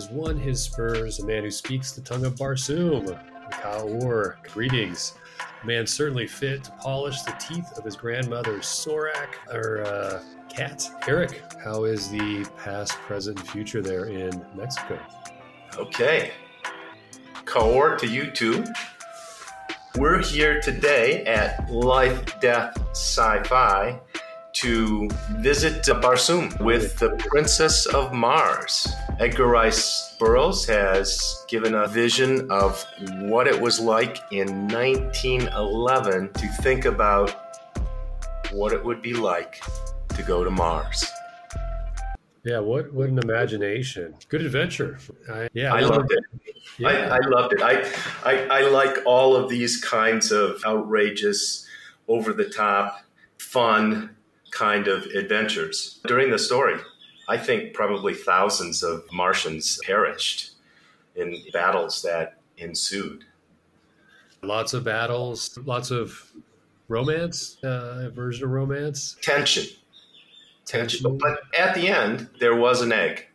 has won his spurs, a man who speaks the tongue of Barsoom, Kaor. Greetings. A man certainly fit to polish the teeth of his grandmother's Sorak or uh, cat. Eric, how is the past, present, and future there in Mexico? Okay. Kaor to you too. We're here today at Life, Death, Sci-Fi to visit Barsoom with the Princess of Mars. Edgar Rice Burroughs has given a vision of what it was like in 1911 to think about what it would be like to go to Mars. Yeah, what what an imagination! Good adventure. I, yeah, I, loved it. Yeah. I, I, loved it. I, I I like all of these kinds of outrageous, over the top, fun kind of adventures. During the story, I think probably thousands of Martians perished in battles that ensued. Lots of battles, lots of romance, uh, version of romance, tension Tension. But at the end, there was an egg.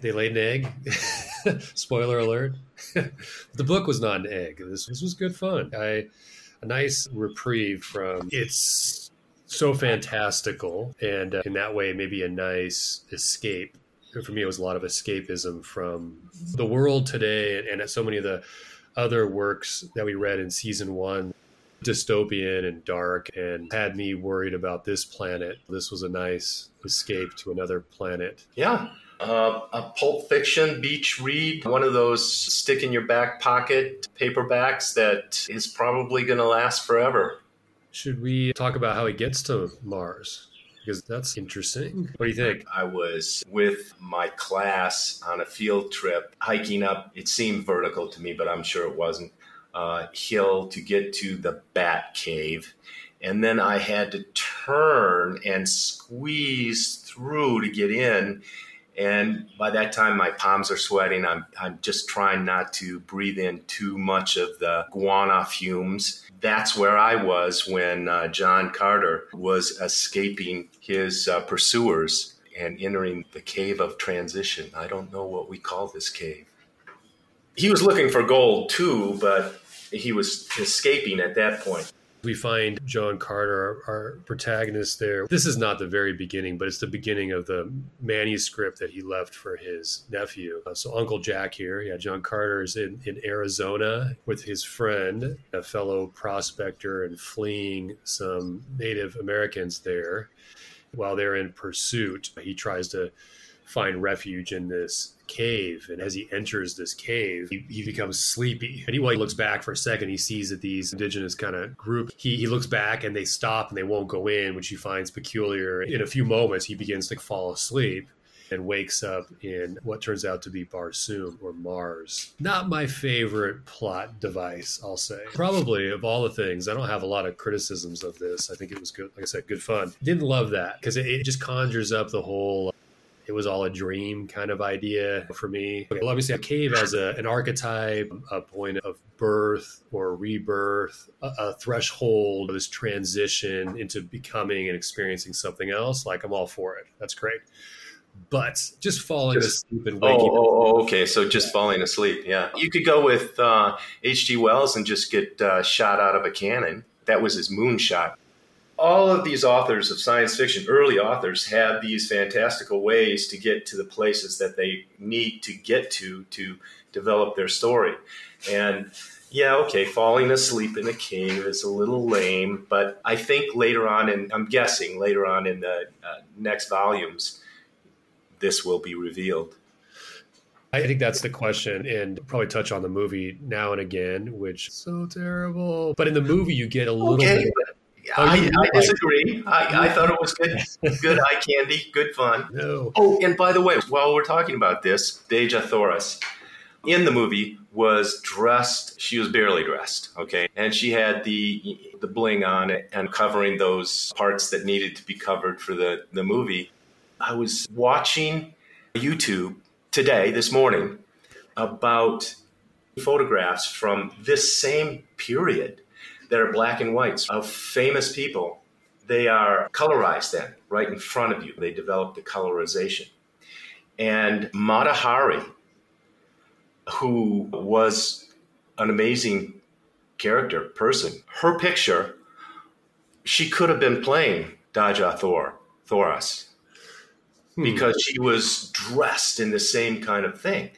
They laid an egg. Spoiler alert. the book was not an egg. This, this was good fun. I, a nice reprieve from it's so fantastical, and uh, in that way, maybe a nice escape. For me, it was a lot of escapism from the world today, and, and so many of the other works that we read in season one dystopian and dark and had me worried about this planet. This was a nice escape to another planet. Yeah. Uh, a Pulp Fiction beach read, one of those stick in your back pocket paperbacks that is probably going to last forever. Should we talk about how he gets to Mars? Because that's interesting. What do you think? I was with my class on a field trip hiking up. It seemed vertical to me, but I'm sure it wasn't uh, hill to get to the Bat Cave. And then I had to turn and squeeze through to get in. And by that time, my palms are sweating. I'm, I'm just trying not to breathe in too much of the guano fumes. That's where I was when uh, John Carter was escaping his uh, pursuers and entering the cave of transition. I don't know what we call this cave. He was looking for gold too, but he was escaping at that point. We find John Carter, our, our, protagonist there. This is not the very beginning, but it's the beginning of the manuscript that he left for his nephew. Uh, so Uncle Jack here, yeah, John Carter is in, in Arizona with his friend, a fellow prospector, and fleeing some Native Americans there. While they're in pursuit, he tries to find refuge in this cave. And as he enters this cave, he, he becomes sleepy. And he, while he looks back for a second, he sees that these indigenous kind of group, he, he looks back and they stop and they won't go in, which he finds peculiar. In a few moments, he begins to fall asleep and wakes up in what turns out to be Barsoom or Mars. Not my favorite plot device, I'll say. Probably of all the things, I don't have a lot of criticisms of this. I think it was good, like I said, good fun. Didn't love that because it, it just conjures up the whole it was all a dream kind of idea for me. Okay, well, obviously, a cave as a, an archetype, a point of birth or rebirth, a, a threshold, this transition into becoming and experiencing something else. Like, I'm all for it. That's great. But just falling just, asleep and waking oh, oh, oh, okay. So just falling asleep. Yeah. You could go with H.G. Uh, Wells and just get uh, shot out of a cannon. That was his moonshot all of these authors of science fiction, early authors, have these fantastical ways to get to the places that they need to get to to develop their story. And yeah, okay, falling asleep in a cave is a little lame, but I think later on, and I'm guessing later on in the uh, next volumes, this will be revealed. I think that's the question, and probably touch on the movie now and again, which so terrible. But in the movie, you get a little okay, bit. Oh, I, I, disagree. I, I, thought it was good, good eye candy, good fun. No. Oh, and by the way, while we're talking about this, Dejah Thoris in the movie was dressed. She was barely dressed, okay, and she had the the bling on it and covering those parts that needed to be covered for the the movie. I was watching YouTube today, this morning, about photographs from this same period that are black and whites of famous people. They are colorized then, right in front of you. They develop the colorization. And Mata Hari, who was an amazing character, person, her picture, she could have been playing Dejah Thor, Thoris, hmm. because she was dressed in the same kind of thing.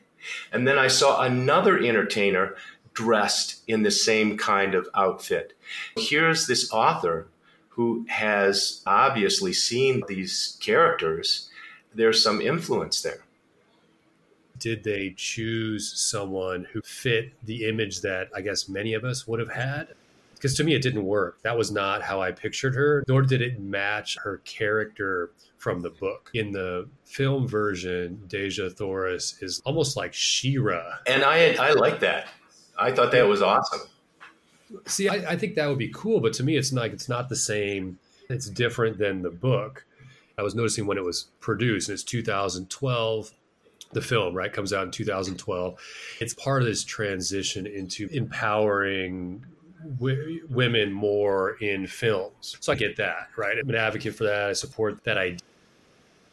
And then I saw another entertainer dressed in the same kind of outfit. Here's this author who has obviously seen these characters. There's some influence there. Did they choose someone who fit the image that I guess many of us would have had? Because to me, it didn't work. That was not how I pictured her, nor did it match her character from the book. In the film version, Dejah Thoris is almost like She-Ra. And I, I like that. I thought that was awesome. See, I, I, think that would be cool, but to me, it's like it's not the same. It's different than the book. I was noticing when it was produced, and it's 2012. The film, right, comes out in 2012. It's part of this transition into empowering w- women more in films. So I get that, right? I'm an advocate for that. I support that idea.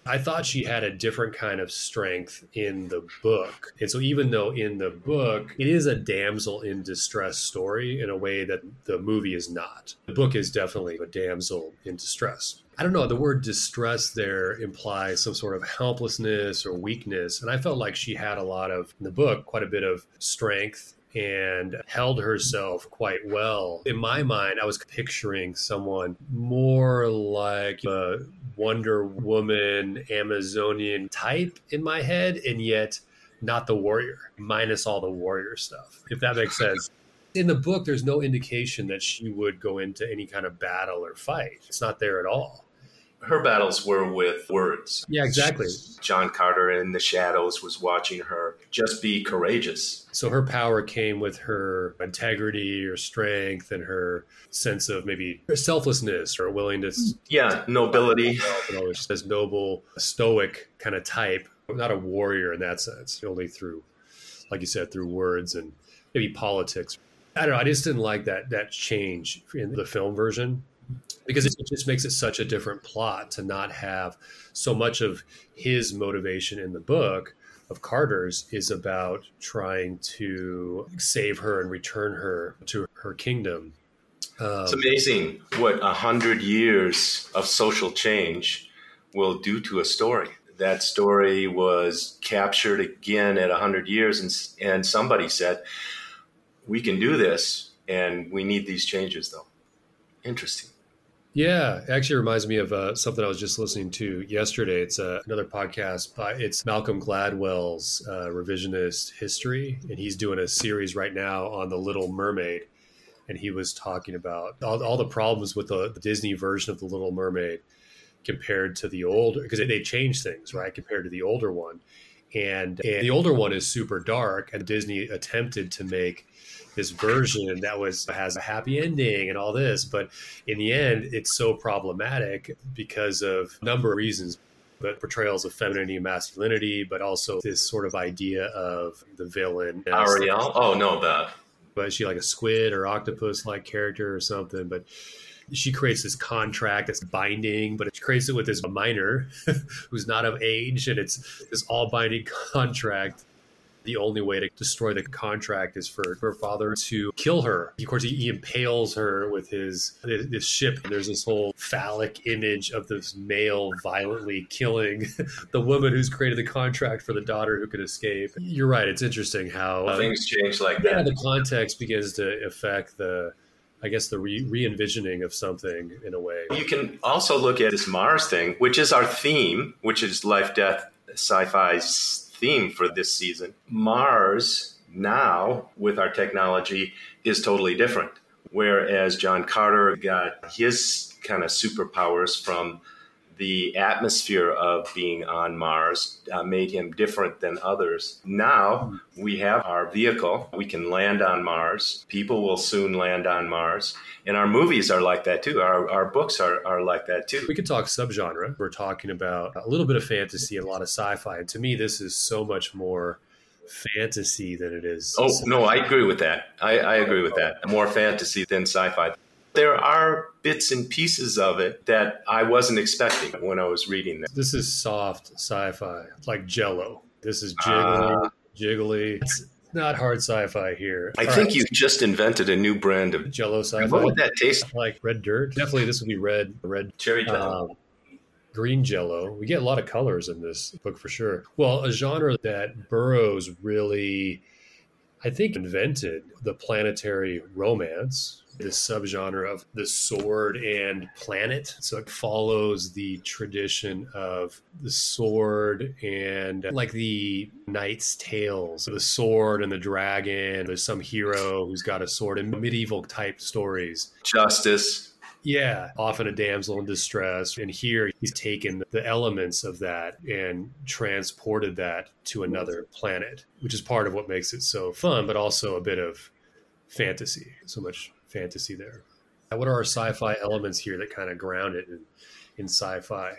I thought she had a different kind of strength in the book. And so, even though in the book it is a damsel in distress story in a way that the movie is not, the book is definitely a damsel in distress. I don't know, the word distress there implies some sort of helplessness or weakness. And I felt like she had a lot of, in the book, quite a bit of strength and held herself quite well. In my mind, I was picturing someone more like a Wonder Woman, Amazonian type in my head, and yet not the warrior, minus all the warrior stuff, if that makes sense. In the book, there's no indication that she would go into any kind of battle or fight. It's not there at all her battles were with words. Yeah, exactly. John Carter in the shadows was watching her just be courageous. So her power came with her integrity or strength and her sense of maybe selflessness or willingness. Yeah, nobility. You know, this noble, stoic kind of type, not a warrior in that sense, only through, like you said, through words and maybe politics. I don't know. I just didn't like that that change in the film version because it just makes it such a different plot to not have so much of his motivation in the book of Carter's is about trying to save her and return her to her kingdom. Um, it's amazing what a hundred years of social change will do to a story. That story was captured again at a hundred years, and and somebody said, "We can do this, and we need these changes." Though, interesting. Yeah, actually reminds me of uh, something I was just listening to yesterday. It's uh, another podcast by it's Malcolm Gladwell's uh, revisionist history, and he's doing a series right now on the Little Mermaid, and he was talking about all, all the problems with the, the, Disney version of the Little Mermaid compared to the older because they changed things right compared to the older one, and, and the older one is super dark, and Disney attempted to make this version that was has a happy ending and all this but in the end it's so problematic because of a number of reasons but portrayals of femininity and masculinity but also this sort of idea of the villain Ariel? Oh no that but she like a squid or octopus like character or something? But she creates this contract that's binding, but she creates it with this minor who's not of age, and it's this all binding contract the only way to destroy the contract is for her father to kill her. Of course, he, he impales her with his this ship. There's this whole phallic image of this male violently killing the woman who's created the contract for the daughter who could escape. You're right. It's interesting how um, things change like that. Yeah, the context begins to affect the. I guess the re envisioning of something in a way. You can also look at this Mars thing, which is our theme, which is life, death, sci fi theme for this season. Mars now, with our technology, is totally different. Whereas John Carter got his kind of superpowers from the atmosphere of being on Mars uh, made him different than others. Now we have our vehicle. We can land on Mars. People will soon land on Mars. And our movies are like that too. Our, our books are, are like that too. We could talk subgenre. We're talking about a little bit of fantasy and a lot of sci fi. And to me, this is so much more fantasy than it is. Oh, no, I agree with that. I, I agree with that. More fantasy than sci fi. There are bits and pieces of it that I wasn't expecting when I was reading this. This is soft sci-fi, like Jello. This is jiggly, uh, jiggly. It's not hard sci-fi here. I All think right. you just invented a new brand of Jello sci-fi. What would that taste like? Red dirt. Definitely, this would be red. Red cherry Jello. Um, green jello. We get a lot of colors in this book for sure. Well, a genre that Burroughs really, I think, invented the planetary romance this subgenre of the sword and planet. So it follows the tradition of the sword and like the knight's tales, the sword and the dragon. There's some hero who's got a sword in medieval type stories. Justice. Yeah, often a damsel in distress. And here he's taken the elements of that and transported that to another planet, which is part of what makes it so fun, but also a bit of fantasy. So much fantasy there. What are our sci-fi elements here that kind of ground it in, in sci-fi?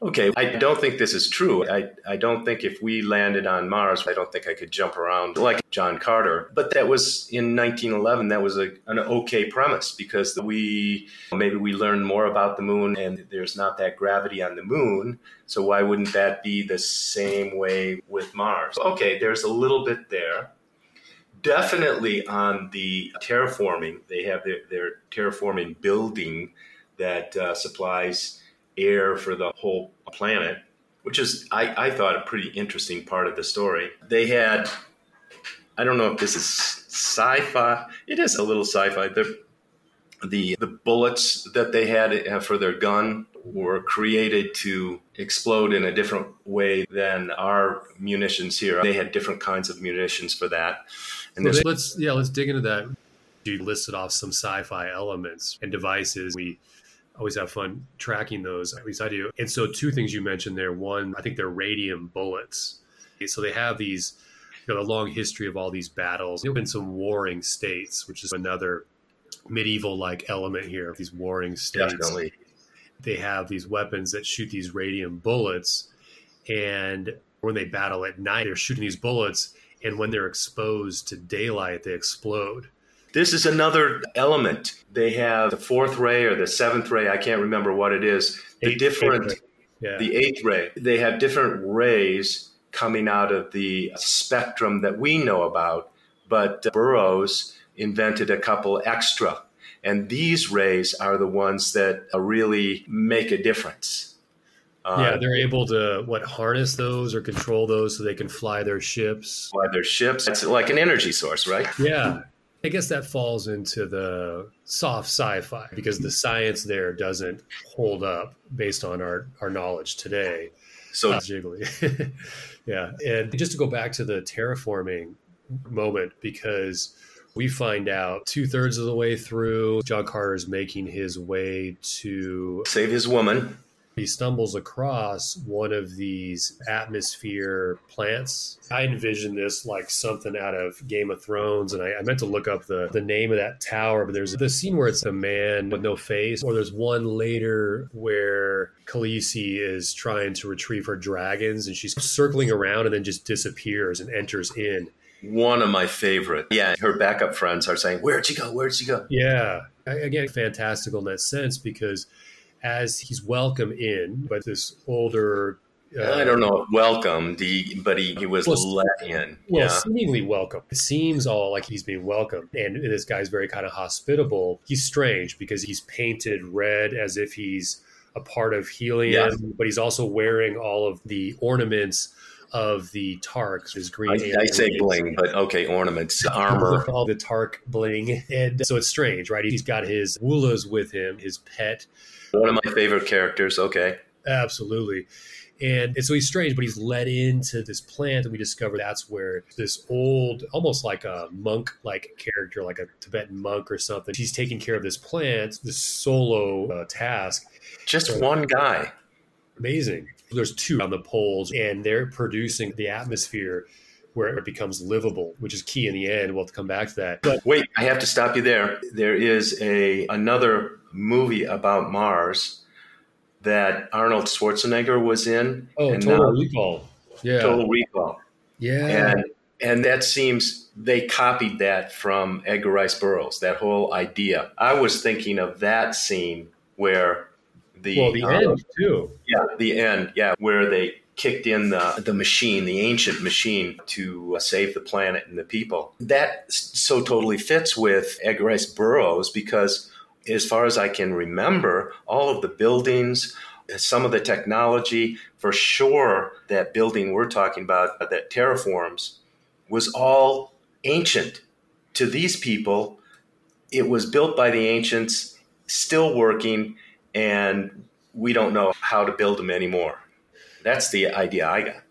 Okay, I don't think this is true. I, I don't think if we landed on Mars, I don't think I could jump around like John Carter. But that was in 1911, that was a, an okay premise because we maybe we learned more about the moon and there's not that gravity on the moon. So why wouldn't that be the same way with Mars? Okay, there's a little bit there definitely on the terraforming. They have their, their terraforming building that uh, supplies air for the whole planet, which is, I, I thought, a pretty interesting part of the story. They had, I don't know if this is sci fi, it is a little sci fi. The, the, the bullets that they had uh, for their gun were created to explode in a different way than our munitions here. They had different kinds of munitions for that. And well, let's yeah, let's dig into that. You listed off some sci-fi elements and devices. We always have fun tracking those. At least I do. And so, two things you mentioned there. One, I think they're radium bullets. So they have these, you know, a long history of all these battles. There have been some warring states, which is another medieval-like element here. These warring states. Definitely. They have these weapons that shoot these radium bullets, and when they battle at night, they're shooting these bullets and when they're exposed to daylight, they explode. This is another element. They have the fourth ray or the seventh ray. I can't remember what it is. The eighth, different, eighth yeah. the eighth ray. They have different rays coming out of the spectrum that we know about, but uh, Burroughs invented a couple extra. And these rays are the ones that uh, really make a difference. Uh, yeah, they're able to what harness those or control those so they can fly their ships. Fly their ships. It's like an energy source, right? Yeah. I guess that falls into the soft sci-fi because the science there doesn't hold up based on our, our knowledge today. So uh, jiggly. yeah. And just to go back to the terraforming moment, because we find out two thirds of the way through, John Carter is making his way to save his woman he stumbles across one of these atmosphere plants. I envision this like something out of Game of Thrones, and I, I, meant to look up the, the name of that tower, but there's the scene where it's a man with no face, or there's one later where Khaleesi is trying to retrieve her dragons, and she's circling around and then just disappears and enters in. One of my favorite. Yeah, her backup friends are saying, Where'd she go? Where'd she go? Yeah. Again, fantastical in that sense because as he's welcome in, but this older uh, I don't know welcome, he, but he, he was well, let in. Well, yeah. seemingly welcome. It seems all like he's being welcomed. And this guy's very kind of hospitable. He's strange because he's painted red as if he's a part of Helium, yeah. but he's also wearing all of the ornaments of the Tarks, his green. I, I say bling, but okay, ornaments, armor, all the Tark bling, and so it's strange, right? He's got his Woolas with him, his pet one of my favorite characters. Okay. Absolutely. And, and so he's strange, but he's led into this plant, and we discover that's where this old, almost like a monk like character, like a Tibetan monk or something, he's taking care of this plant, this solo uh, task. Just so, one guy. Amazing. There's two on the poles, and they're producing the atmosphere where it becomes livable, which is key in the end. We'll come back to that. But wait, I have to stop you there. There is a another movie about Mars that Arnold Schwarzenegger was in. Oh, Total now, Recall. Yeah. Total Recall. Yeah. And and that seems they copied that from Edgar Rice Burroughs, that whole idea. I was thinking of that scene where the well, the uh, end too. Yeah, the end. Yeah, where they kicked in the, the machine, the ancient machine, to uh, save the planet and the people. That so totally fits with Edgar Rice Burroughs because, as far as I can remember, all of the buildings, some of the technology, for sure, that building we're talking about uh, that terraforms was all ancient. To these people, it was built by the ancients, still working, and we don't know how to build them anymore. That's the idea I got.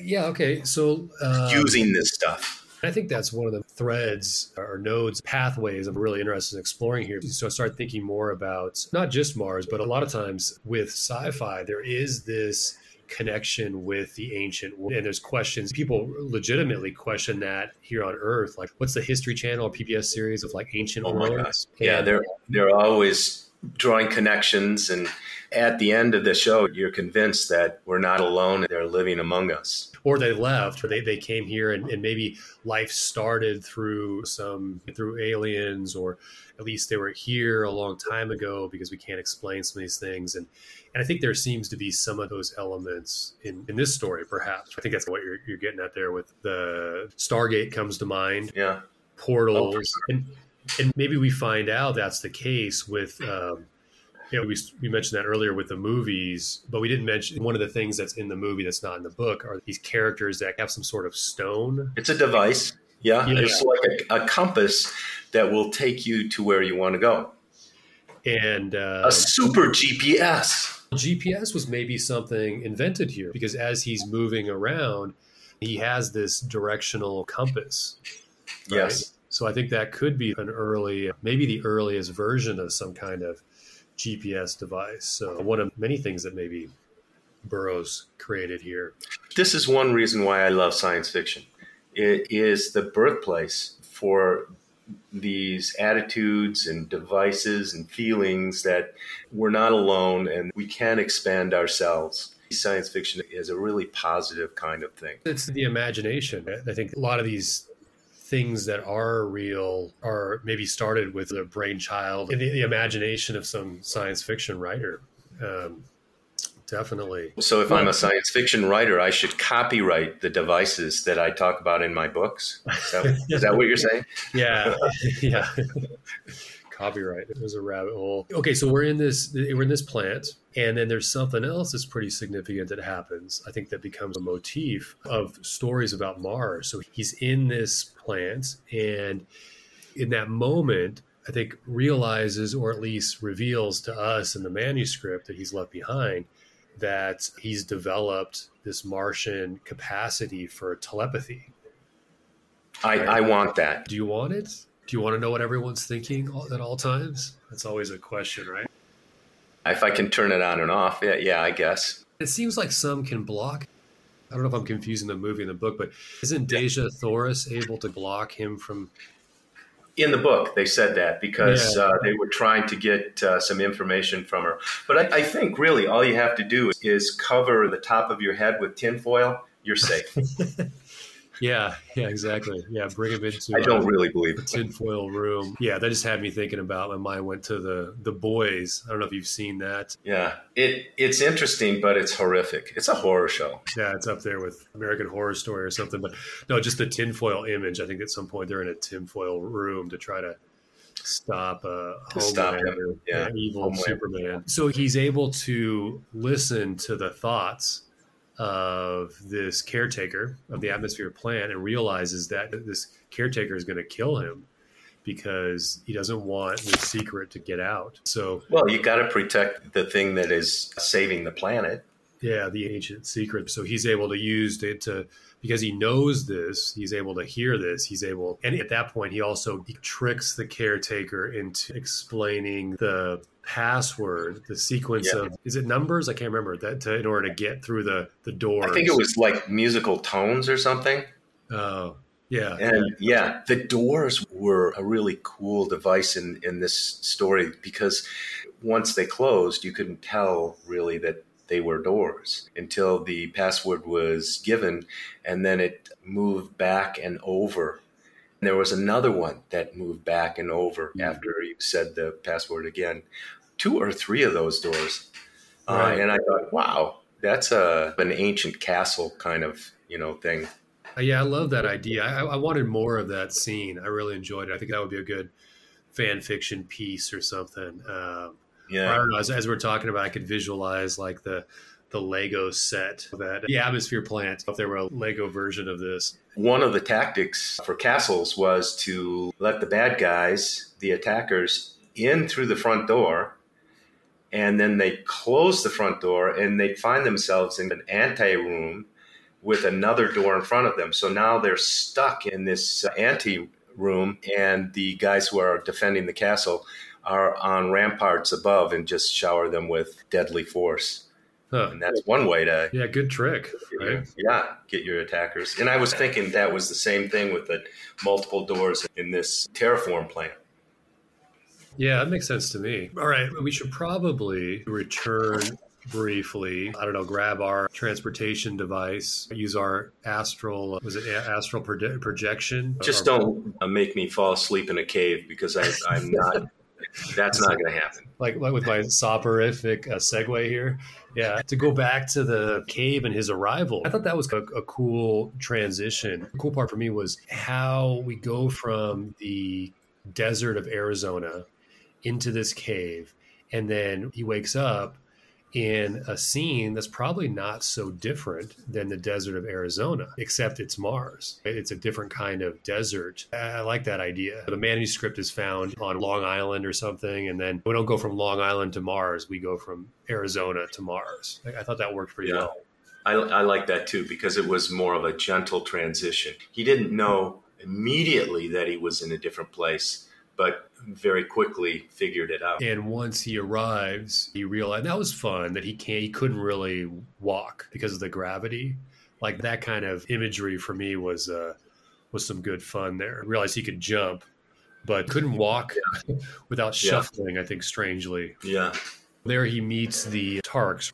Yeah. Okay. So uh, using this stuff. I think that's one of the threads or nodes, pathways I'm really interested in exploring here. So I start thinking more about not just Mars, but a lot of times with sci fi, there is this connection with the ancient world. And there's questions, people legitimately question that here on Earth. Like, what's the History Channel or PBS series of like ancient oh worlds? Yeah, they're, they're always drawing connections and at the end of the show, you're convinced that we're not alone. They're living among us. Or they left, or they, they came here and, and maybe life started through some, through aliens, or at least they were here a long time ago because we can't explain some of these things. And, and I think there seems to be some of those elements in, in this story, perhaps. I think that's what you're, you're getting at there with the Stargate comes to mind. Yeah. Portals. Oh, and, and maybe we find out that's the case with, um, you know, we, we mentioned that earlier with the movies, but we didn't mention one of the things that's in the movie that's not in the book are these characters that have some sort of stone. It's a device. Yeah. yeah. It's like a, a, compass that will take you to where you want to go. And uh, a super GPS. GPS was maybe something invented here because as he's moving around, he has this directional compass. Right? Yes. So I think that could be an early, maybe the earliest version of some kind of GPS device. So one of many things that maybe Burroughs created here. This is one reason why I love science fiction. It is the birthplace for these attitudes and devices and feelings that we're not alone and we can expand ourselves. Science fiction is a really positive kind of thing. It's the imagination. I think a lot of these things that are real are maybe started with the brainchild and the, the imagination of some science fiction writer. Um, definitely. So, if I'm a science fiction writer, I should copyright the devices that I talk about in my books. Is that, is that what you're saying? Yeah, yeah. copyright. It was a rabbit hole. Okay, so we're in this we're in this plant, and then there's something else that's pretty significant that happens. I think that becomes a motif of stories about Mars. So he's in this plant, and in that moment, I think realizes or at least reveals to us in the manuscript that he's left behind that he's developed this Martian capacity for telepathy. I, I want that. Do you want it? do you want to know what everyone's thinking at all times? That's always a question, right? If I can turn it on and off, yeah, yeah, I guess. It seems like some can block. I don't know if I'm confusing the movie and the book, but isn't Dejah Thoris able to block him from? In the book, they said that because yeah. uh, they were trying to get uh, some information from her. But I, I, think really all you have to do is, is cover the top of your head with tinfoil. You're safe. Yeah, yeah, exactly. Yeah, bring him into. I don't uh, really believe it. Tinfoil room. Yeah, that just had me thinking about. My mind went to the the boys. I don't know if you've seen that. Yeah, it it's interesting, but it's horrific. It's a horror show. Yeah, it's up there with American Horror Story or something. But no, just the tinfoil image. I think at some point they're in a tinfoil room to try to stop uh, a stop him. Yeah, evil Superman. So he's able to listen to the thoughts of this caretaker of the atmosphere plant and realizes that this caretaker is going to kill him because he doesn't want the secret to get out. So, well, you got to protect the thing that is saving the planet. Yeah, the ancient secret. So he's able to use it to because he knows this, he's able to hear this. He's able, and at that point, he also he tricks the caretaker into explaining the password, the sequence yeah. of is it numbers? I can't remember that to, in order to get through the the door. I think it was like musical tones or something. Oh, yeah. And yeah, the doors were a really cool device in in this story because once they closed, you couldn't tell really that they were doors until the password was given and then it moved back and over There was another one that moved back and over mm-hmm. after you said the password again. Two or three of those doors. Uh, right. Uh, and I thought, wow, that's a, an ancient castle kind of, you know, thing. Uh, yeah, I love that idea. I, I wanted more of that scene. I really enjoyed it. I think that would be a good fan fiction piece or something. Um, yeah. I don't know. As, as, we're talking about, I could visualize like the the Lego set that the atmosphere plant. If there were a Lego version of this, one of the tactics for castles was to let the bad guys, the attackers, in through the front door, and then they close the front door and they find themselves in an ante room with another door in front of them. So now they're stuck in this uh, ante room, and the guys who are defending the castle are on ramparts above and just shower them with deadly force. Huh. And that's one way to yeah, good trick, right? yeah, get your attackers. And I was thinking that was the same thing with the multiple doors in this terraform plan. Yeah, that makes sense to me. All right, we should probably return briefly. I don't know, grab our transportation device, use our astral, was it astral projection? Just don't make me fall asleep in a cave because I, I'm not. That's not going to happen. Like, like with my soporific uh, segue here. Yeah. To go back to the cave and his arrival, I thought that was a, a cool transition. The cool part for me was how we go from the desert of Arizona into this cave. And then he wakes up in a scene that's probably not so different than the desert of Arizona, except it's Mars. It's a different kind of desert. I like that idea. The manuscript is found on Long Island or something, and then we don't go from Long Island to Mars, we go from Arizona to Mars. I thought that worked pretty yeah. well. I, I like that too because it was more of a gentle transition. He didn't know immediately that he was in a different place but very quickly figured it out. And once he arrives, he realized that was fun that he can't he couldn't really walk because of the gravity. Like that kind of imagery for me was uh was some good fun there. I realized he could jump, but couldn't walk yeah. without shuffling, yeah. I think strangely. Yeah. There he meets the Tarks.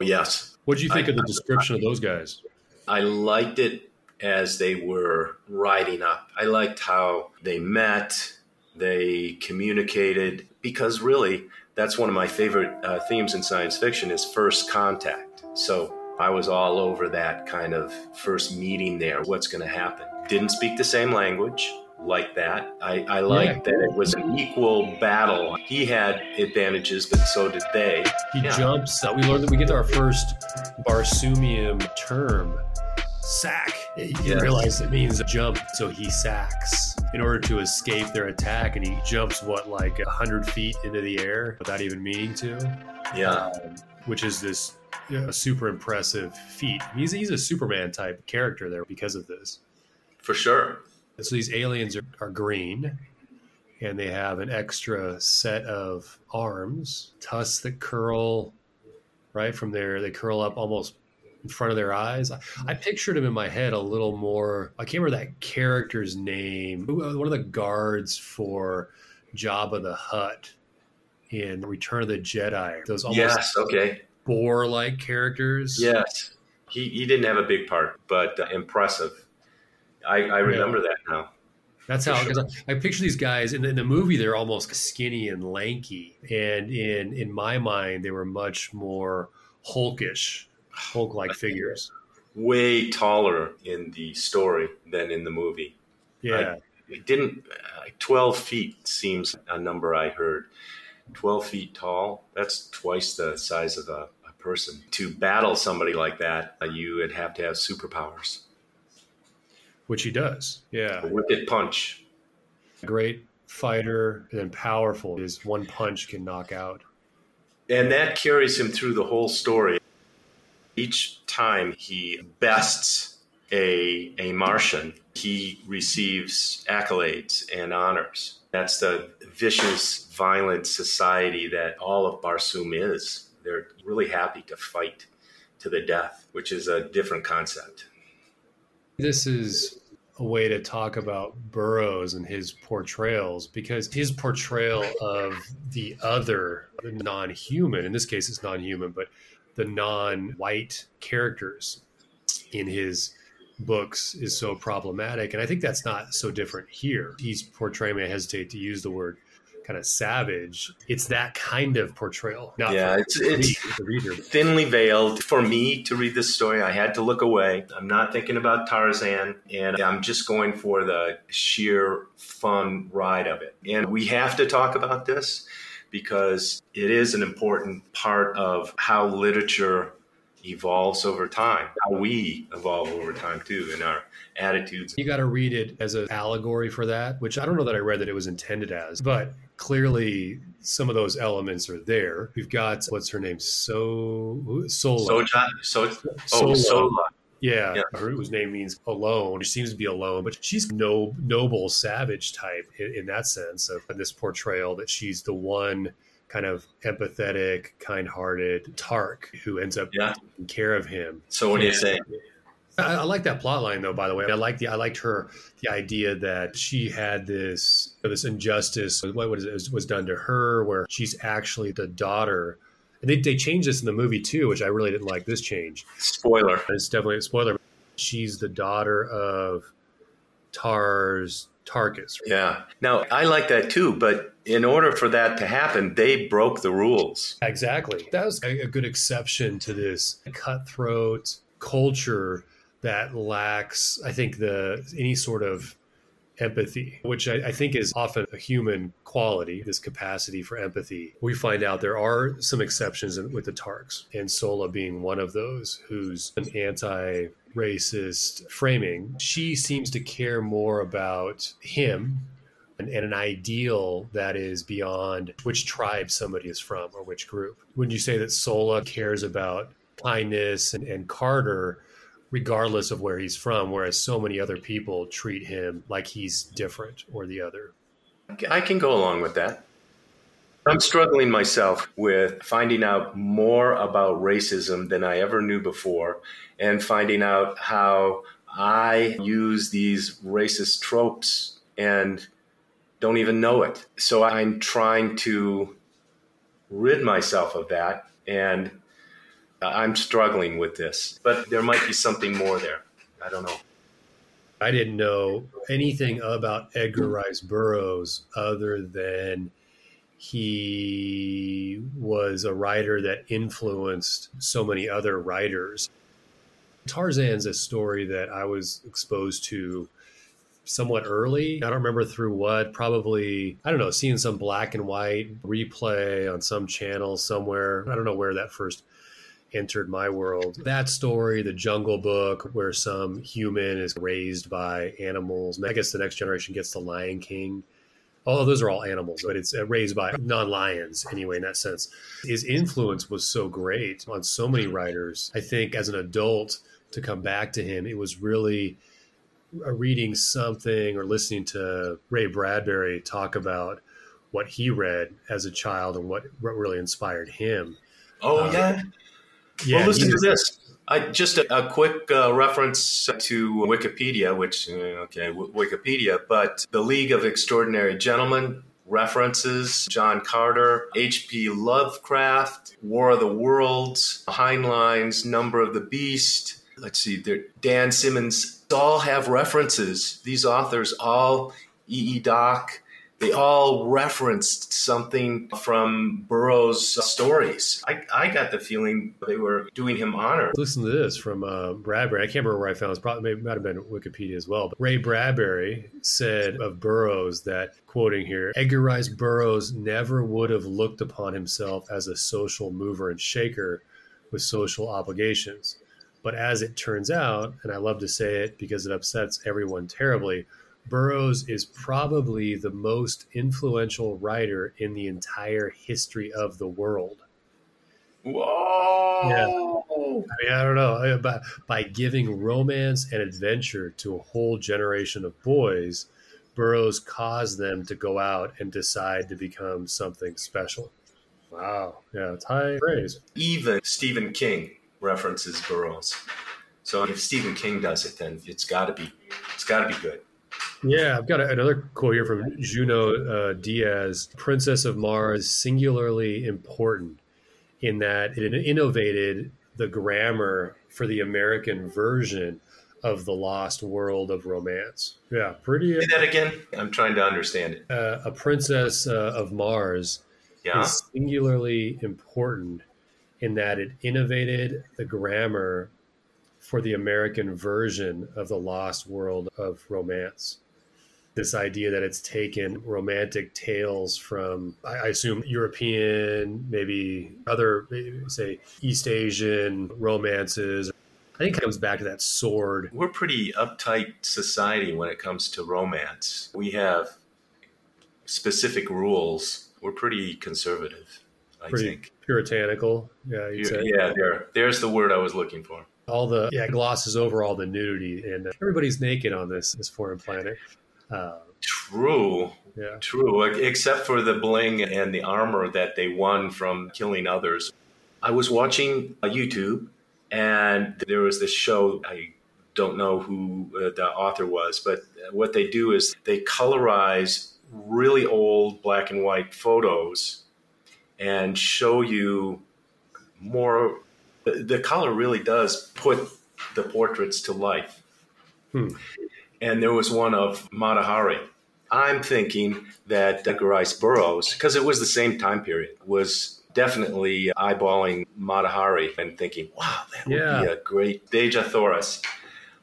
Yes. What do you think I, of the description I, of those guys? I liked it as they were riding up. I liked how they met they communicated because really that's one of my favorite uh, themes in science fiction is first contact. So I was all over that kind of first meeting there. What's going to happen? Didn't speak the same language like that. I, I liked yeah. that it was an equal battle. He had advantages, but so did they. He yeah. jumps. We learned that we get to our first Barsoomian term, sak. He realize it means jump, so he saks in order to escape their attack, and he jumps what like a hundred feet into the air without even meaning to. Yeah, um, which is this know, super impressive feat. He's he's a Superman type character there because of this. For sure. so these aliens are, are green, and they have an extra set of arms, tusks that curl right from there. They curl up almost in front of their eyes. I, I pictured him in my head a little more. I can't remember that character's name. Uh, one of the guards for Jabba the Hutt in Return of the Jedi. Those almost yes, okay, boar-like characters. Yes, he he didn't have a big part, but uh, impressive. I, I remember yeah. that now. That's how sure. I, I, picture these guys in the, in the, movie. They're almost skinny and lanky, and in in my mind, they were much more hulkish Hulk like figures. Way taller in the story than in the movie. Yeah. I, it didn't, uh, 12 feet seems a number I heard. 12 feet tall, that's twice the size of a, a person. To battle somebody like that, uh, you would have to have superpowers. Which he does. Yeah. A wicked punch. Great fighter and powerful. His one punch can knock out. And that carries him through the whole story. Each time he bests a, a Martian, he receives accolades and honors. That's the vicious, violent society that all of Barsoom is. They're really happy to fight to the death, which is a different concept. This is a way to talk about Burroughs and his portrayals because his portrayal of the other, the non human, in this case it's non human, but the non-white characters in his books is so problematic. And I think that's not so different here. He's portraying, I hesitate to use the word kind of savage. It's that kind of portrayal. yeah, it's, it's reader. thinly veiled. For me to read this story, I had to look away. I'm not thinking about Tarzan, and I'm just going for the sheer fun ride of it. And we have to talk about this because it is an important part of how literature evolves over time, how we evolve over time too in our attitudes. You got to read it as an allegory for that, which I don't know that I read that it was intended as, but clearly some of those elements are there. We've got what's her name, so Sola. Soja, so, oh, Sola. Yeah, yeah, whose name means alone. She seems to be alone, but she's no noble savage type in, in that sense of this portrayal that she's the one kind of empathetic, kind-hearted Tark who ends up yeah. taking care of him. So what do you say? I, I, like that plot line though. By the way, I like the I liked her the idea that she had this this injustice. What was was done to her, where she's actually the daughter. And they they changed this in the movie too, which I really didn't like. This change. Spoiler. It's definitely a spoiler. She's the daughter of Tars Tarkas. Yeah. Now I like that too, but in order for that to happen, they broke the rules. Exactly. That was a good exception to this cutthroat culture that lacks, I think, the any sort of empathy, which I, I, think is often a human quality, this capacity for empathy. We find out there are some exceptions with the Tarks, and Sola being one of those who's an anti racist framing. She seems to care more about him and, an ideal that is beyond which tribe somebody is from or which group. Wouldn't you say that Sola cares about kindness and, and Carter regardless of where he's from, whereas so many other people treat him like he's different or the other. I can go along with that. I'm struggling myself with finding out more about racism than I ever knew before and finding out how I use these racist tropes and don't even know it. So I'm trying to rid myself of that and Uh, I'm struggling with this, but there might be something more there. I don't know. I didn't know anything about Edgar Rice Burroughs other than he was a writer that influenced so many other writers. Tarzan's a story that I was exposed to somewhat early. I don't remember through what, probably, I don't know, seeing some black and white replay on some channel somewhere. I don't know where that first entered my world. That story, the Jungle Book, where some human is raised by animals. I guess the next generation gets the Lion King. Although those are all animals, but it's uh, raised by non lions anyway, in that sense. His influence was so great on so many writers. I think as an adult, to come back to him, it was really uh, reading something or listening to Ray Bradbury talk about what he read as a child and what, what really inspired him. Oh, um, yeah. Yeah, well, listen to this. I, just a, a quick uh, reference to Wikipedia, which, uh, okay, w- Wikipedia, but the League of Extraordinary Gentlemen references John Carter, H.P. Lovecraft, War of the Worlds, Heinlein's Number of the Beast. Let's see, Dan Simmons all have references. These authors all, E.E. Doc, they all referenced something from Burroughs' stories. I, I got the feeling they were doing him honor. Listen to this from uh, Bradbury. I can't remember where I found this. Probably maybe, might have been Wikipedia as well. But Ray Bradbury said of Burroughs that, quoting here, Edgar Rice Burroughs never would have looked upon himself as a social mover and shaker with social obligations. But as it turns out, and I love to say it because it upsets everyone terribly, Burroughs is probably the most influential writer in the entire history of the world. Whoa! Yeah. I mean, I don't know. By, by giving romance and adventure to a whole generation of boys, Burroughs caused them to go out and decide to become something special. Wow. Yeah, it's high praise. Even Stephen King references Burroughs. So if Stephen King does it, then it's got to be it's got to be good. Yeah, I've got another quote here from Junot uh, Diaz. Princess of Mars singularly important in that it innovated the grammar for the American version of the lost world of romance. Yeah, pretty. Say that again. I'm trying to understand it. Uh, a princess uh, of Mars Yeah. is singularly important in that it innovated the grammar for the American version of the lost world of romance. This idea that it's taken romantic tales from, I assume, European, maybe other, say, East Asian romances. I think it comes back to that sword. We're pretty uptight society when it comes to romance. We have specific rules. We're pretty conservative, I Pretty think. puritanical. Yeah, say. Yeah, there. There's the word I was looking for. All the yeah glosses over all the nudity and everybody's naked on this this foreign planet uh, True, yeah true. Except for the bling and the armor that they won from killing others. I was watching uh, YouTube, and there was this show. I don't know who uh, the author was, but what they do is they colorize really old black and white photos and show you more. The, color really does put the portraits to life. Hmm. And there was one of Matahari. I'm thinking that Edgar Rice Burroughs, because it was the same time period, was definitely eyeballing Matahari and thinking, wow, that would Yeah. be a great Dejah Thoris.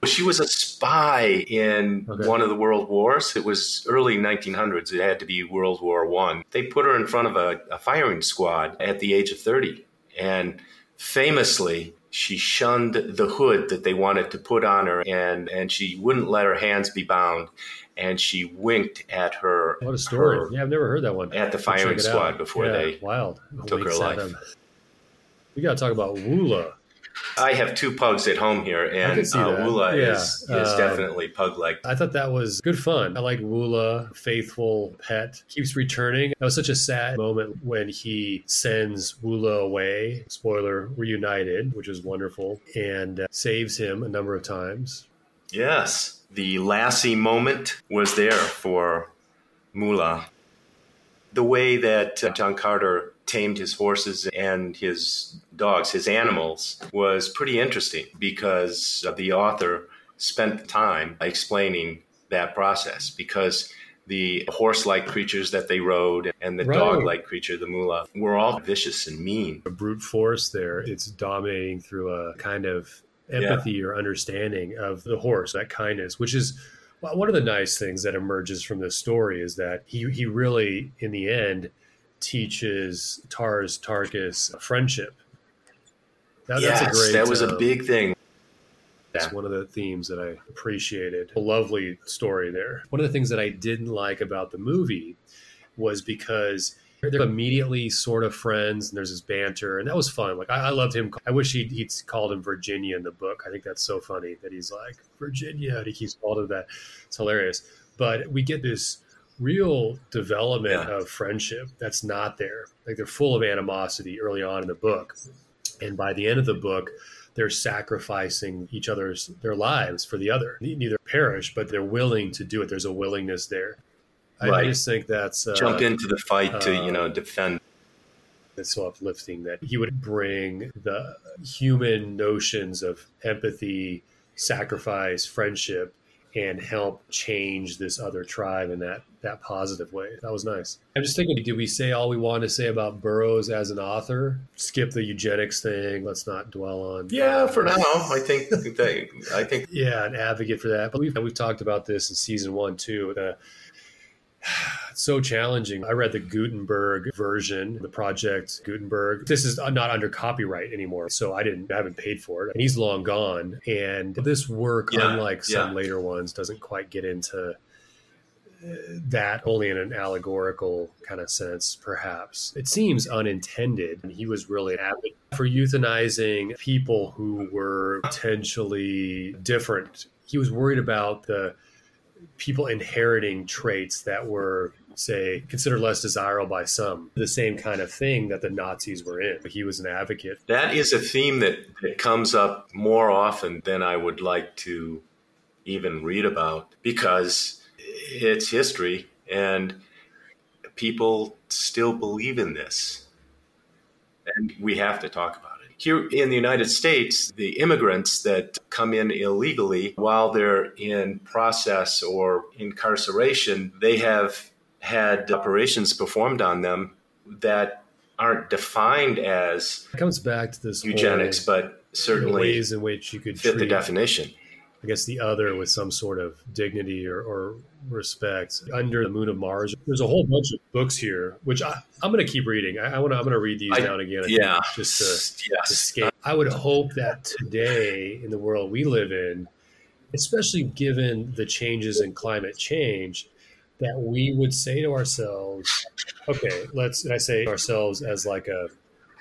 She was a spy in Okay. one of the world wars. It was early 1900s. It had to be World War One. They put her in front of a, a firing squad at the age of 30. And famously, she shunned the hood that they wanted to put on her and, and she wouldn't let her hands be bound. And she winked at her what a story her- yeah i've never heard that one at the firing it out. squad before Yeah, they wild took her Winks life. we gotta talk about woola I have two pugs at home here, and can uh, that. Woola Yeah. is, is Um, definitely pug like. i thought that was good fun i like woola faithful pet keeps returning that was such a sad moment when he sends woola away spoiler reunited which is wonderful and uh, saves him a number of times Yes, the Lassie moment was there for Mula. The way that uh, John Carter tamed his horses and his dogs, his animals, was pretty interesting because the author spent time explaining that process because the horse-like creatures that they rode and the Right. dog-like creature, the Mula, were all vicious and mean. a brute force there. It's dominating through a kind of empathy or understanding of the horse, that kindness, which is well, one of the nice things that emerges from this story is that he, he really, in the end, teaches Tars Tarkas friendship. That, yes, that's a great. that was a um, big thing. It's one of the themes that I appreciated. A lovely story there. One of the things that I didn't like about the movie was because they're immediately sort of friends and there's this banter and that was fun. Like I, I loved him. I wish he'd, he'd called him Virginia in the book. I think that's so funny that he's like Virginia and he keeps calling him that. It's hilarious. But we get this real development Yeah. of friendship that's not there. Like they're full of animosity early on in the book. And by the end of the book, they're sacrificing each other's their lives for the other. Neither perish, but they're willing to do it. There's a willingness there. I, I just think that's uh, Jump into the fight to, uh, you know, defend. it's so uplifting that he would bring the human notions of empathy, sacrifice, friendship, and help change this other tribe in that that positive way. That was nice. I'm just thinking, did we say all we wanted to say about Burroughs as an author? Skip the eugenics thing. Let's not dwell on. Yeah, for now, I think that, I think yeah, an advocate for that. But we've we've talked about this in season one too. The, it's so challenging. I read the Gutenberg version, the project Gutenberg. This is not under copyright anymore, so I didn't I haven't paid for it. And he's long gone. And this work, Yeah, unlike some later ones, doesn't quite get into uh, that only in an allegorical kind of sense, perhaps. It seems unintended. And he was really advocate for euthanizing people who were potentially different. He was worried about the people inheriting traits that were say considered less desirable by some the same kind of thing that the nazis were in he was an advocate that is a theme that, that comes up more often than I would like to even read about because it's history and people still believe in this. And we have to talk about. Here in the United States, the immigrants that come in illegally while they're in process or incarceration, they have had operations performed on them that aren't defined as it comes back to this eugenics, but certainly ways in which you could fit the definition. I guess the other with some sort of dignity or, or respect. Under the Moon of Mars, there's a whole bunch of books here, which I, am going to keep reading. I, I want to. I'm going to read these I, down again. yeah, just to, yes. to escape. I would hope that today, in the world we live in, especially given the changes in climate change, that we would say to ourselves, okay, let's. I say ourselves as like a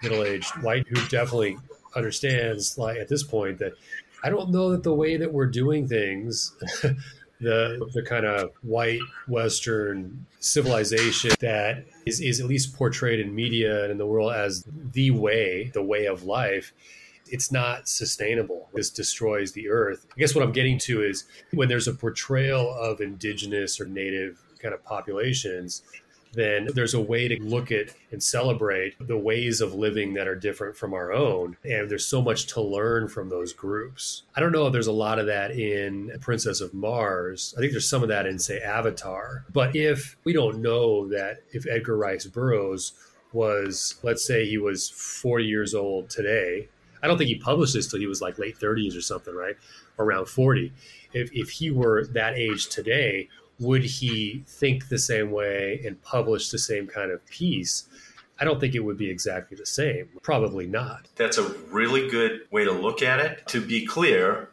middle-aged white who definitely understands, like at this point, that I don't know that the way that we're doing things, the the kind of white Western civilization that is, is at least portrayed in media and in the world as the way, the way of life, it's not sustainable. This destroys the earth. I guess what I'm getting to is when there's a portrayal of indigenous or native kind of populations, then there's a way to look at and celebrate the ways of living that are different from our own. And there's so much to learn from those groups. I don't know if there's a lot of that in Princess of Mars. I think there's some of that in, say, Avatar. But if we don't know that if Edgar Rice Burroughs was, let's say he was 40 years old today, I don't think he published this till he was like late 30s or something, right? Around 40. If, if he were that age today, would he think the same way and publish the same kind of piece? I don't think it would be exactly the same. Probably not. That's a really good way to look at it. To be clear,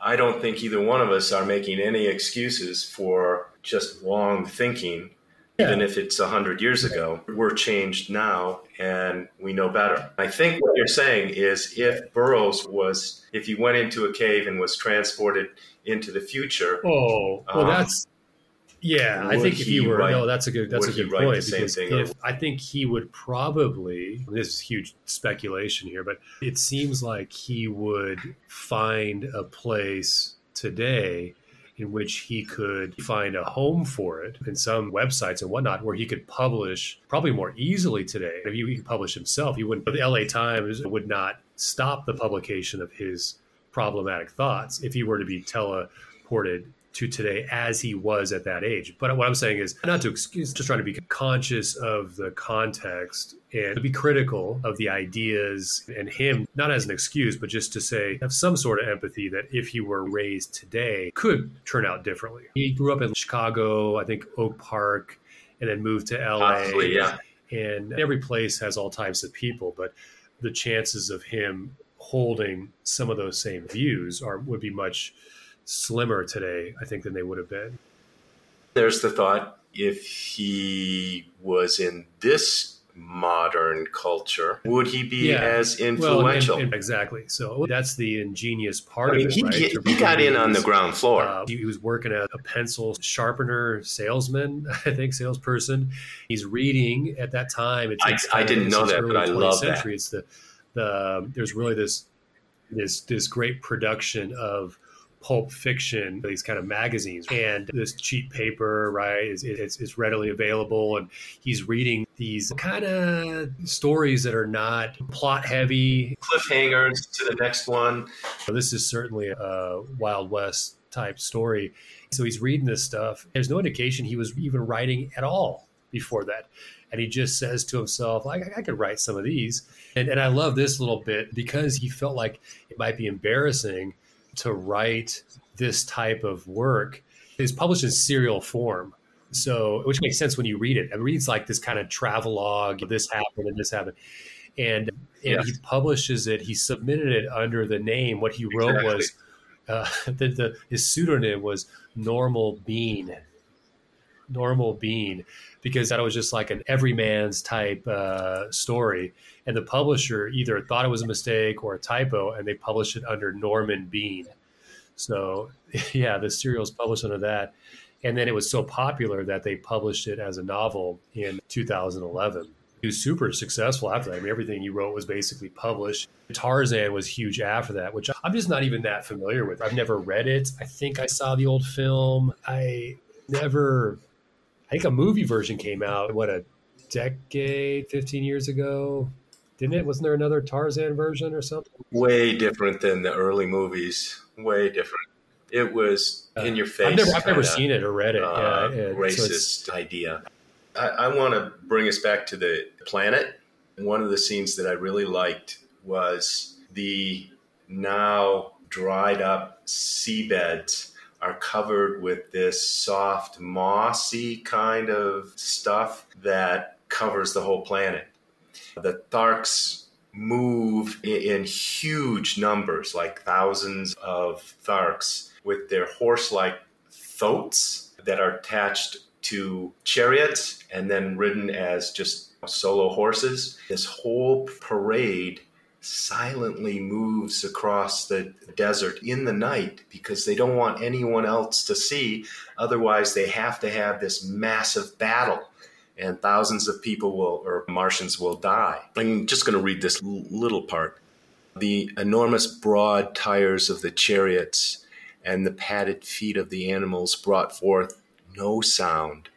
I don't think either one of us are making any excuses for just wrong thinking, yeah. even if it's 100 years ago. We're changed now and we know better. I think what you're saying is if Burroughs was, if he went into a cave and was transported into the future. Oh, well, um, that's yeah, I think if he were write, no, that's a good that's a good point because if, I think he would probably this is huge speculation here, but it seems like he would find a place today in which he could find a home for it in some websites and whatnot where he could publish probably more easily today. If he could publish himself, he wouldn't. The LA Times would not stop the publication of his problematic thoughts if he were to be teleported to today as he was at that age. But what I'm saying is not to excuse, just trying to be conscious of the context and to be critical of the ideas and him, not as an excuse, but just to say, have some sort of empathy that if he were raised today could turn out differently. He grew up in Chicago, I think Oak Park, and then moved to LA. Possibly, yeah. And every place has all types of people, but the chances of him holding some of those same views are would be much slimmer today, I think, than they would have been. There's the thought if he was in this modern culture, would he be yeah. as influential? Well, and, and exactly. So that's the ingenious part I mean, of it. He, right? he got in on the ground floor. Uh, he was working as a pencil sharpener salesman, I think, salesperson. He's reading at that time. It's, it's I, I didn't know that, but I love century. that. It's the the there's really this this this great production of pulp fiction, these kind of magazines, and this cheap paper, right, is, is, is readily available. And he's reading these kind of stories that are not plot heavy, cliffhangers to the next one. This is certainly a Wild West type story. So he's reading this stuff. There's no indication he was even writing at all before that. And he just says to himself, I, I could write some of these. And, and I love this little bit because he felt like it might be embarrassing to write this type of work is published in serial form. So, which makes sense when you read it. It reads like this kind of travelogue. This happened and this happened, and and yes. he publishes it. He submitted it under the name. What he wrote exactly. was uh, the, the his pseudonym was Normal Bean. Normal Bean, because that was just like an everyman's type uh, story. And the publisher either thought it was a mistake or a typo, and they published it under Norman Bean. So, yeah, the serial is published under that. And then it was so popular that they published it as a novel in 2011. He was super successful after that. I mean, everything he wrote was basically published. Tarzan was huge after that, which I'm just not even that familiar with. I've never read it. I think I saw the old film. I never, I think a movie version came out, what, a decade, 15 years ago? Didn't it? Wasn't there another Tarzan version or something? Way different than the early movies. Way different. It was in your face. I've never, I've never seen it or read it. Uh, yeah, yeah. racist so idea. I, I want to bring us back to the planet. One of the scenes that I really liked was the now dried up seabeds are covered with this soft, mossy kind of stuff that covers the whole planet. The Tharks move in huge numbers, like thousands of Tharks, with their horse like thoats that are attached to chariots and then ridden as just solo horses. This whole parade silently moves across the desert in the night because they don't want anyone else to see. Otherwise, they have to have this massive battle and thousands of people will, or Martians will die. I'm just going to read this little part. The enormous broad tires of the chariots and the padded feet of the animals brought forth no sound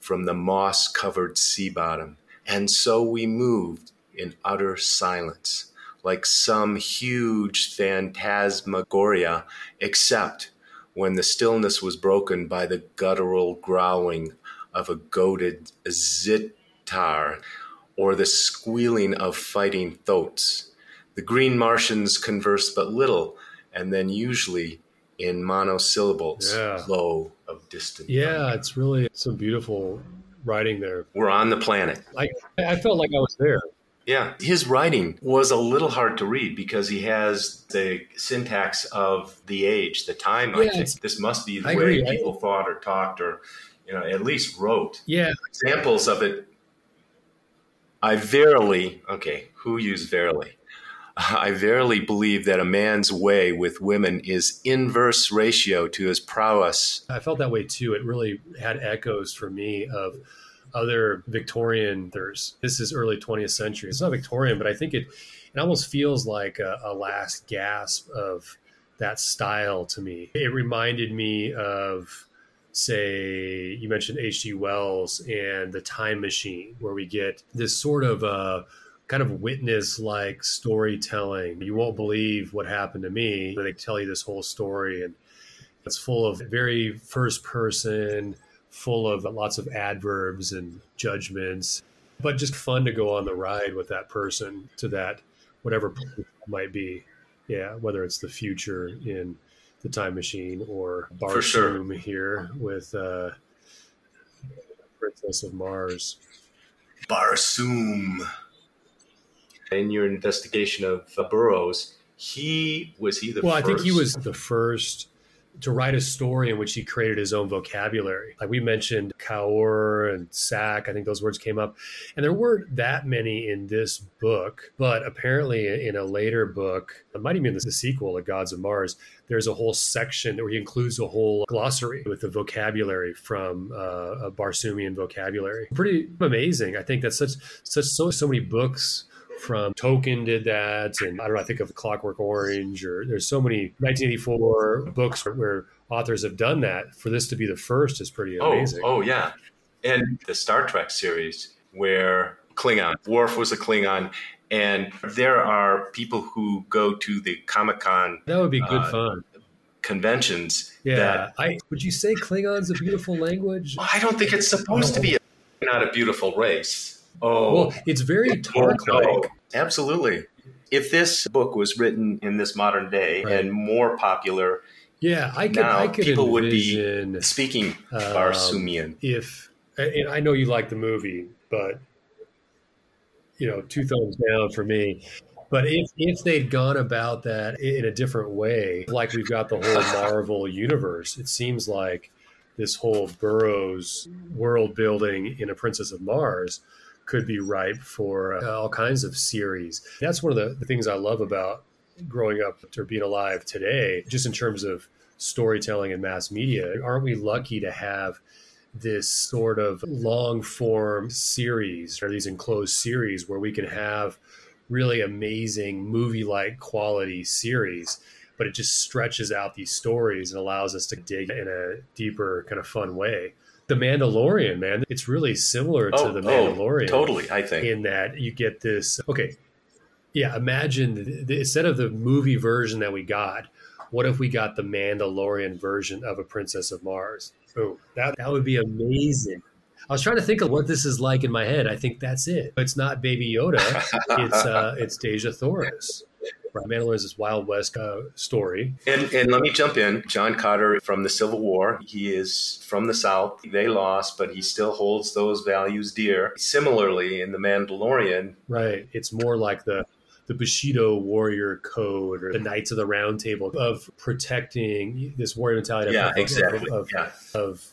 from the moss covered sea bottom. And so we moved in utter silence, like some huge phantasmagoria, except when the stillness was broken by the guttural growling of a goaded zitidar or the squealing of fighting thoats. The green Martians converse but little, and then usually in monosyllables, yeah. low of distant. Yeah, thunder. it's really some beautiful writing there. We're on the planet. I I felt like I was there. Yeah, his writing was a little hard to read because he has the syntax of the age, the time. I think this must be the I way agree. I- people thought or talked, or you know, at least wrote. Yeah, Examples of it. I verily, okay, who used verily? I verily believe that a man's way with women is inverse ratio to his prowess. I felt that way too. It really had echoes for me of other Victorian There's This is early 20th century. It's not Victorian, but I think it it almost feels like a, a last gasp of that style to me. It reminded me of say you mentioned H.G. Wells and the Time Machine, where we get this sort of uh, kind of witness like storytelling. You won't believe what happened to me. They tell you this whole story, and it's full of very first person, full of lots of adverbs and judgments, but just fun to go on the ride with that person to that whatever might be. Yeah, whether it's the future in the time machine or For sure. Barsoom here with uh, Princess of Mars. Barsoom. In your investigation of uh, Burroughs, he was he the well, first? I think he was the first to write a story in which he created his own vocabulary. Like we mentioned Kaor and Sak, I think those words came up. And there weren't that many in this book, but apparently in a later book, it might even be the sequel, The Gods of Mars, there's a whole section where he includes a whole glossary with the vocabulary from uh, a Barsoomian vocabulary. Pretty amazing. I think that's such such so so many books from Tolkien did that, and I don't know. I think of Clockwork Orange, or there's so many 1984 books where authors have done that. For this to be the first is pretty Oh, amazing. oh yeah. And the Star Trek series where Klingon, Worf was a Klingon, and there are people who go to the Comic Con That would be good Uh, fun. conventions Yeah, that I would you say Klingon's a beautiful language? I don't think it's supposed to be a, not a beautiful race. Oh, Well, it's very Tark-like. no. absolutely. If this book was written in this modern day Right. and more popular, Yeah, I could. Now I could people would be- envision speaking Um, Barsoomian, if and I know you like the movie, but you know, two thumbs down for me. But if if they'd gone about that in a different way, like we've got the whole Marvel universe, it seems like this whole Burroughs world building in a Princess of Mars could be ripe for uh, all kinds of series. That's one of the, the things I love about growing up or being alive today, just in terms of storytelling and mass media. Aren't we lucky to have this sort of long form series or these enclosed series where we can have really amazing movie like quality series? But it just stretches out these stories and allows us to dig in a deeper, kind of fun way. The Mandalorian, man, it's really similar to oh, the oh, Mandalorian totally. I think in that you get this okay Yeah, imagine the, the, instead of the movie version that we got, what if we got the Mandalorian version of a Princess of Mars? Oh, that that would be amazing. I was trying to think of what this is like in my head. I think that's it. It's not Baby Yoda. it's uh, it's Dejah Thoris. Mandalorian this Wild West uh, story. And and let me jump in. John Carter from the Civil War. He is from the South. They lost, but he still holds those values dear. Similarly, in the Mandalorian, right? It's more like the the Bushido warrior code or the Knights of the Round Table of protecting this warrior mentality. Yeah, of, exactly. Of, yeah. of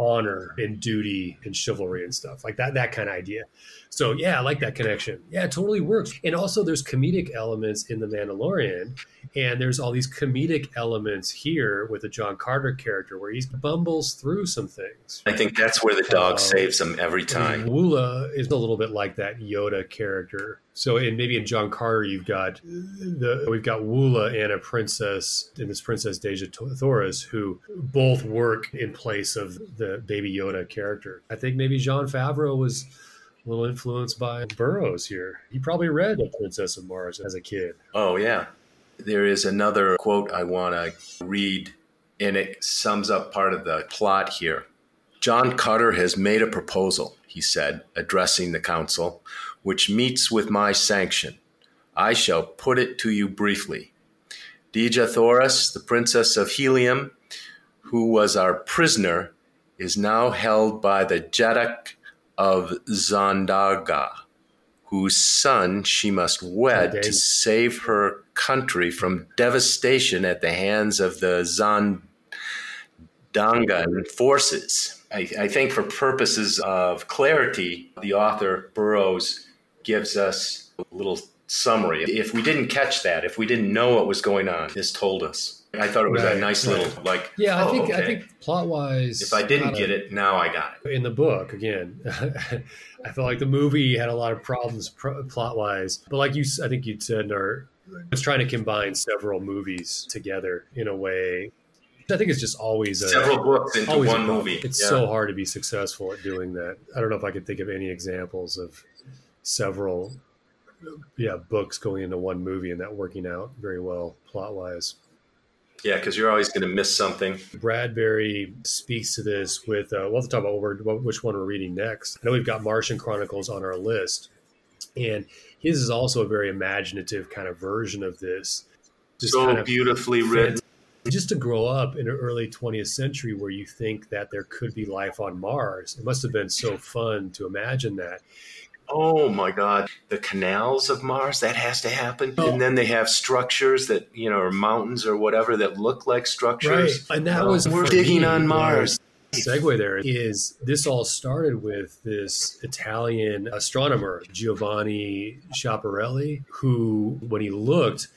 honor and duty and chivalry and stuff like that that kind of idea. So yeah i like that connection. Yeah it totally works. And also there's comedic elements in the mandalorian and there's all these comedic elements here with the john carter character where he bumbles through some things. I think that's where the dog um, saves him every time. Woola is a little bit like that yoda character so in maybe in John Carter, you've got the we've got Woola and a princess, and this princess Dejah Thoris, who both work in place of the Baby Yoda character. I think maybe Jon Favreau was a little influenced by Burroughs here. He probably read The Princess of Mars as a kid. Oh yeah, there is another quote I want to read, and it sums up part of the plot here. John Carter has made a proposal, he said, addressing the council which meets with my sanction. I shall put it to you briefly. Dejah Thoris, the princess of Helium, who was our prisoner, is now held by the Jeddak of Zodanga, whose son she must wed okay. to save her country from devastation at the hands of the Zodangan forces. I, I think, for purposes of clarity, the author Burroughs gives us a little summary. If we didn't catch that, if we didn't know what was going on, this told us. I thought it was right, a nice little like. Yeah, oh, I think okay. I think plot wise. If I didn't get it, now I got it. In the book, again, I felt like the movie had a lot of problems plot wise, but like you, I think you said, or was trying to combine several movies together in a way. I think it's just always a, several books into one movie. It's yeah. so hard to be successful at doing that. I don't know if I could think of any examples of several yeah books going into one movie and that working out very well plot wise yeah because you're always going to miss something. Bradbury speaks to this with uh, we'll have to talk about which one we're reading next. I know we've got martian chronicles on our list and his is also a very imaginative kind of version of this. Just so kind of beautifully written. Just to grow up in an early 20th century where you think that there could be life on mars it must have been so fun to imagine that Oh my God. The canals of Mars, that has to happen. Oh. And then they have structures that, you know, or mountains or whatever that look like structures. Right. And that oh, was. We're digging me, on Mars. segue there is this all started with this Italian astronomer, Giovanni Schiaparelli, who, when he looked,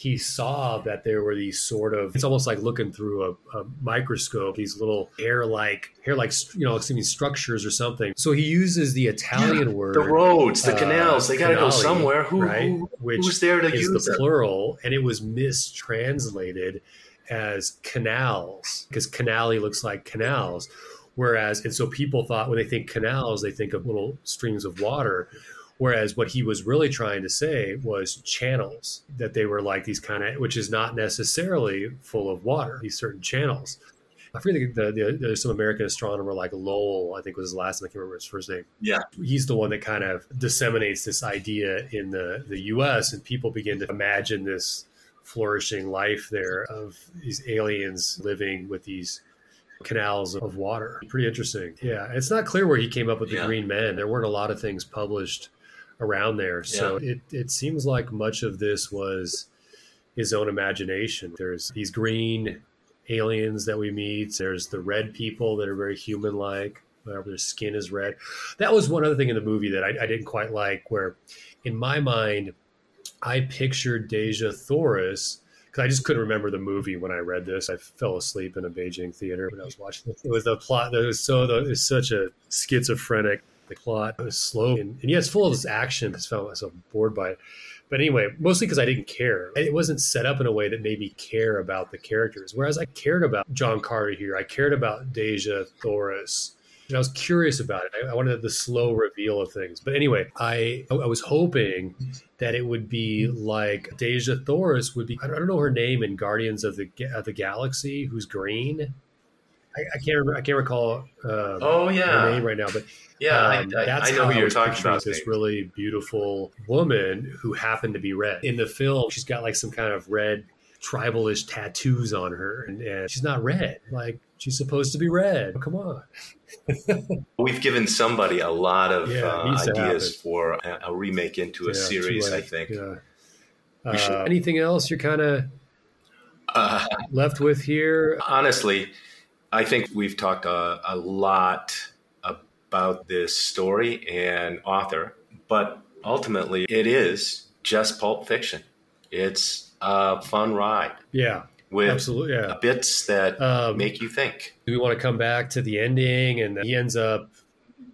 he saw that there were these sort of it's almost like looking through a, a microscope these little hair like hair like you know assuming structures or something. So he uses the italian yeah, word the roads the uh, canals they got to go somewhere. Who, right? who, which who's there to is use the plural and it was mistranslated as canals because canali looks like canals. Whereas and so people thought when they think canals they think of little streams of water Whereas what he was really trying to say was channels, that they were like these kind of, which is not necessarily full of water, these certain channels. I forget the, the, there's some American astronomer like Lowell, I think was his last name. I can't remember his first name. Yeah. He's the one that kind of disseminates this idea in the, the US and people begin to imagine this flourishing life there of these aliens living with these canals of water. Pretty interesting. Yeah. It's not clear where he came up with the yeah. green men. There weren't a lot of things published around there. So yeah. it, it seems like much of this was his own imagination. There's these green aliens that we meet, there's the red people that are very human like, Whatever their skin is red. That was one other thing in the movie that I, I didn't quite like, where in my mind, I pictured Dejah Thoris because I just couldn't remember the movie when I read this. I fell asleep in a Beijing theater when I was watching it. It was the plot that was so it was such a schizophrenic the plot was slow and, and yeah, it's full of this action. I just found myself bored by it. But anyway, mostly because I didn't care. It wasn't set up in a way that made me care about the characters. Whereas I cared about John Carter here. I cared about Dejah Thoris. And I was curious about it. I, I wanted the slow reveal of things. But anyway, I I was hoping that it would be like Dejah Thoris would be. I don't, I don't know her name in Guardians of the of the Galaxy, who's green. I, I can't remember. I can't recall. Um, oh yeah, her name right now, but yeah, um, I, I, that's I know how who you're talking about. This really beautiful woman who happened to be red in the film. She's got like some kind of red tribalish tattoos on her, and, and she's not red. Like she's supposed to be red. Come on. We've given somebody a lot of Yeah, uh, ideas for a, a remake into a Yeah, series. I think. Yeah. We should- Uh, anything else you're kind of Uh, left with here? honestly, I think we've talked a, a lot about this story and author, but ultimately, it is just pulp fiction. It's a fun ride Yeah, with absolutely. Yeah. bits that Um, make you think. do we want to come back to the ending? And he ends up.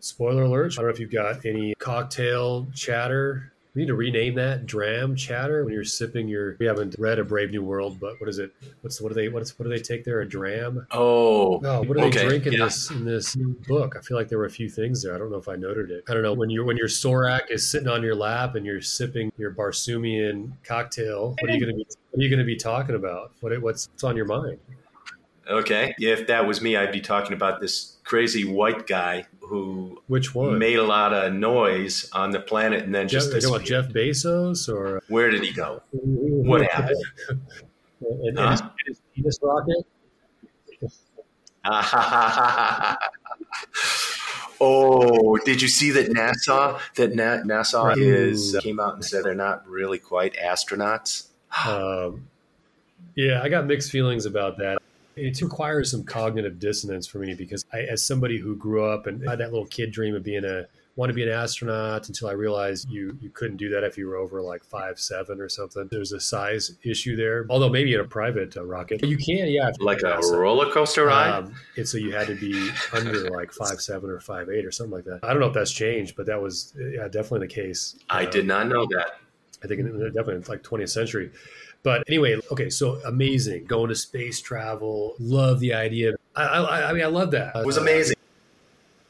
Spoiler alert! I don't know if you've got any cocktail chatter. We need to rename that dram chatter when you're sipping your. We haven't read a Brave New World, but what is it? What's what do they? What's what do they take there? A dram? Oh, Oh, what do they Okay, drink in yeah. this in this book? I feel like there were a few things there. I don't know if I noted it. I don't know when you when your Sorak is sitting on your lap and you're sipping your Barsoomian cocktail. What are you going to be? What are you going to be talking about? What what's, what's on your mind? okay. If that was me, I'd be talking about this crazy white guy who Which one? made a lot of noise on the planet and then Jeff, just are you about. Jeff Bezos or Where did he go? What happened? And, Huh? his, and his penis rocket? oh, did you see that NASA that Na- NASA Right. is came out and said they're not really quite astronauts? Um, yeah, I got mixed feelings about that. It requires some cognitive dissonance for me because I, as somebody who grew up and had that little kid dream of being a want to be an astronaut until I realized you you couldn't do that if you were over like five seven or something. There's a size issue there. Although maybe in a private uh, rocket you can, yeah, Like a NASA. roller coaster ride? Um, and so you had to be under like five seven or five eight or something like that. I don't know if that's changed, but that was yeah, definitely the case. I Uh, did not know that. I think definitely in like 20th century. But anyway, okay, so amazing going to space travel. Love the idea. I, I, I mean, I love that. It was amazing.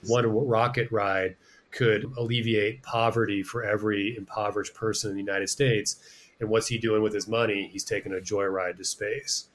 One rocket ride could alleviate poverty for every impoverished person in the United States. And what's he doing with his money? He's taking a joyride to space.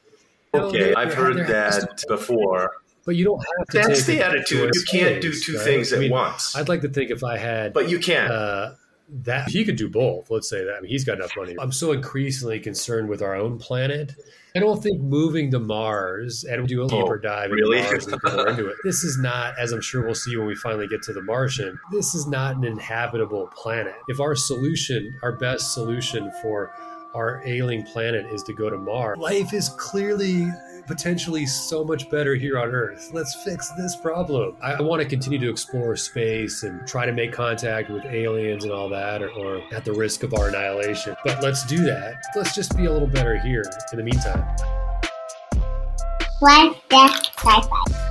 Okay, There- I've heard there to- that before. But you don't have to. That's take the attitude. You can't do two right? things I at mean, once. I'd like to think if I had But you can't. uh, that he could do both. Let's say that. I mean, he's got enough money. I'm so increasingly concerned with our own planet. I don't think moving to Mars and do a deeper oh, dive into Oh. Mars and into it. This is not, as I'm sure we'll see when we finally get to the Martian. This is not an inhabitable planet. If our solution, our best solution for our ailing planet is to go to Mars, life is clearly potentially so much better here on Earth. Let's fix this problem. I, want to continue to explore space and try to make contact with aliens and all that, or, or at the risk of our annihilation. But let's do that. Let's just be a little better here in the meantime. One Death Sci-Fi.